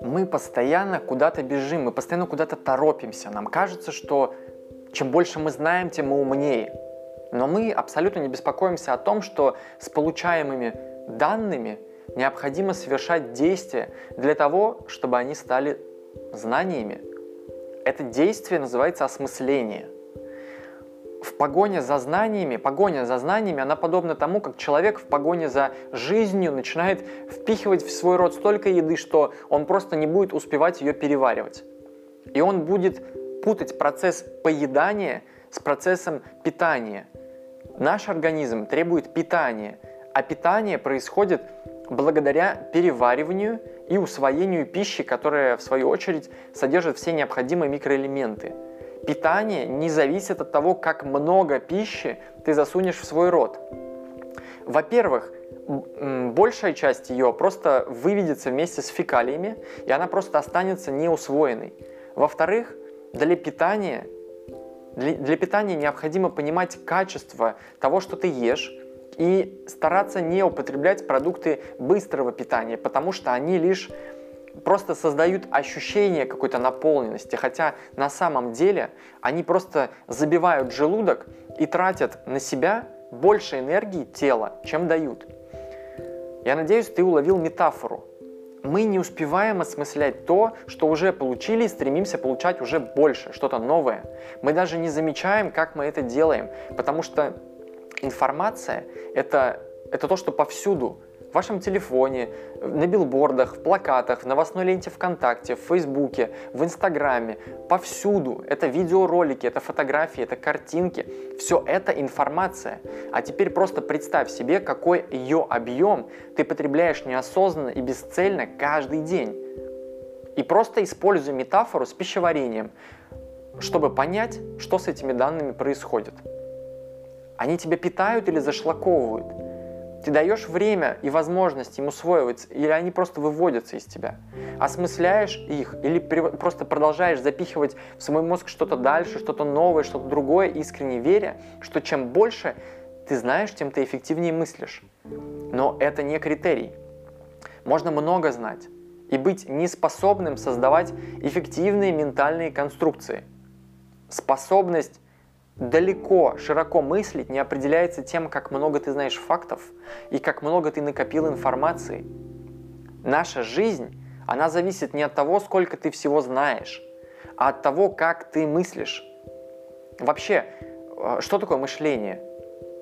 Мы постоянно куда-то бежим, мы постоянно куда-то торопимся. Нам кажется, что чем больше мы знаем, тем мы умнее. Но мы абсолютно не беспокоимся о том, что с получаемыми данными необходимо совершать действия для того, чтобы они стали знаниями. Это действие называется осмысление. В погоне за знаниями, погоня за знаниями, она подобна тому, как человек в погоне за жизнью начинает впихивать в свой рот столько еды, что он просто не будет успевать ее переваривать. И он будет путать процесс поедания с процессом питания. Наш организм требует питания, а питание происходит благодаря перевариванию и усвоению пищи, которая в свою очередь содержит все необходимые микроэлементы. Питание не зависит от того, как много пищи ты засунешь в свой рот. Во-первых, большая часть ее просто выведется вместе с фекалиями, и она просто останется неусвоенной. Во-вторых, для питания, для, для питания необходимо понимать качество того, что ты ешь, и стараться не употреблять продукты быстрого питания, потому что они лишь просто создают ощущение какой-то наполненности, хотя на самом деле они просто забивают желудок и тратят на себя больше энергии тела, чем дают. Я надеюсь, ты уловил метафору. Мы не успеваем осмыслять то, что уже получили и стремимся получать уже больше, что-то новое. Мы даже не замечаем, как мы это делаем, потому что информация это, это то, что повсюду. В вашем телефоне, на билбордах, в плакатах, в новостной ленте ВКонтакте, в Фейсбуке, в Инстаграме, повсюду. Это видеоролики, это фотографии, это картинки. Все это информация. А теперь просто представь себе, какой ее объем ты потребляешь неосознанно и бесцельно каждый день. И просто используй метафору с пищеварением, чтобы понять, что с этими данными происходит. Они тебя питают или зашлаковывают? Ты даешь время и возможность им усвоиваться, или они просто выводятся из тебя? Осмысляешь их или просто продолжаешь запихивать в свой мозг что-то дальше, что-то новое, что-то другое, искренне веря, что чем больше ты знаешь, тем ты эффективнее мыслишь. Но это не критерий. Можно много знать и быть неспособным создавать эффективные ментальные конструкции. Способность далеко, широко мыслить не определяется тем, как много ты знаешь фактов и как много ты накопил информации. Наша жизнь, она зависит не от того, сколько ты всего знаешь, а от того, как ты мыслишь. Вообще, э, что такое мышление?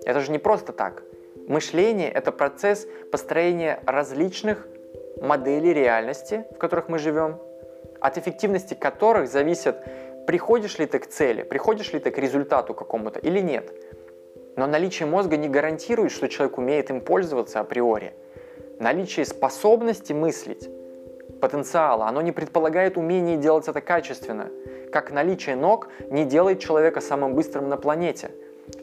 Это же не просто так. Мышление – это процесс построения различных моделей реальности, в которых мы живем, от эффективности которых зависит приходишь ли ты к цели, приходишь ли ты к результату какому-то или нет. Но наличие мозга не гарантирует, что человек умеет им пользоваться априори. Наличие способности мыслить, потенциала, оно не предполагает умение делать это качественно, как наличие ног не делает человека самым быстрым на планете,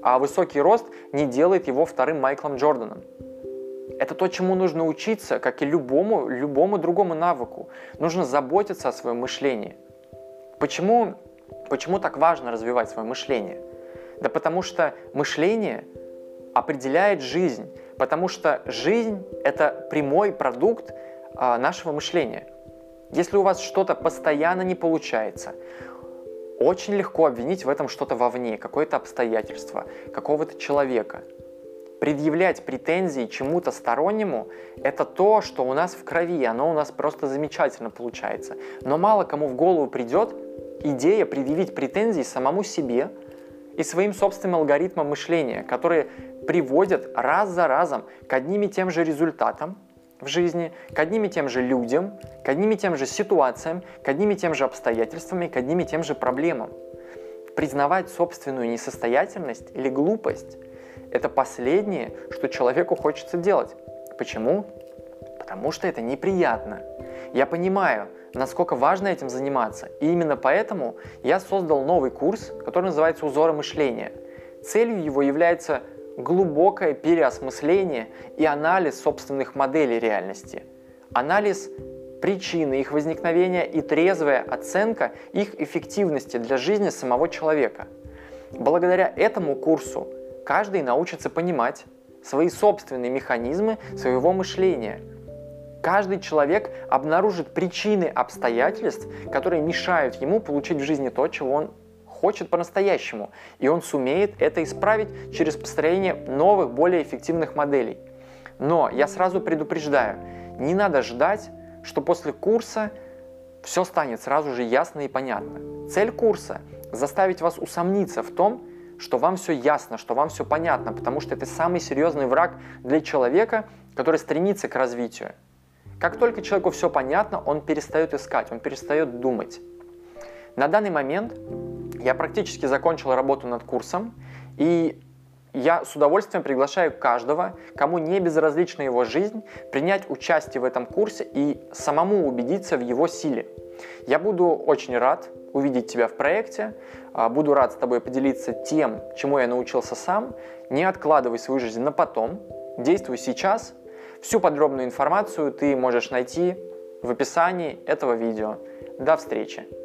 а высокий рост не делает его вторым Майклом Джорданом. Это то, чему нужно учиться, как и любому, любому другому навыку. Нужно заботиться о своем мышлении. Почему Почему так важно развивать свое мышление? Да потому что мышление определяет жизнь, потому что жизнь – это прямой продукт а, нашего мышления. Если у вас что-то постоянно не получается, очень легко обвинить в этом что-то вовне, какое-то обстоятельство, какого-то человека. Предъявлять претензии чему-то стороннему – это то, что у нас в крови, оно у нас просто замечательно получается. Но мало кому в голову придет идея предъявить претензии самому себе и своим собственным алгоритмам мышления, которые приводят раз за разом к одним и тем же результатам в жизни, к одним и тем же людям, к одним и тем же ситуациям, к одним и тем же обстоятельствам и к одним и тем же проблемам. Признавать собственную несостоятельность или глупость – это последнее, что человеку хочется делать. Почему? Потому что это неприятно. Я понимаю, насколько важно этим заниматься. И именно поэтому я создал новый курс, который называется «Узоры мышления». Целью его является глубокое переосмысление и анализ собственных моделей реальности. Анализ причины их возникновения и трезвая оценка их эффективности для жизни самого человека. Благодаря этому курсу каждый научится понимать свои собственные механизмы своего мышления. Каждый человек обнаружит причины обстоятельств, которые мешают ему получить в жизни то, чего он хочет по-настоящему. И он сумеет это исправить через построение новых, более эффективных моделей. Но я сразу предупреждаю, не надо ждать, что после курса все станет сразу же ясно и понятно. Цель курса – заставить вас усомниться в том, что вам все ясно, что вам все понятно, потому что это самый серьезный враг для человека, который стремится к развитию. Как только человеку все понятно, он перестает искать, он перестает думать. На данный момент я практически закончил работу над курсом, и я с удовольствием приглашаю каждого, кому не безразлична его жизнь, принять участие в этом курсе и самому убедиться в его силе. Я буду очень рад увидеть тебя в проекте, а, буду рад с тобой поделиться тем, чему я научился сам. Не откладывай свою жизнь на потом, действуй сейчас. Всю подробную информацию ты можешь найти в описании этого видео. До встречи!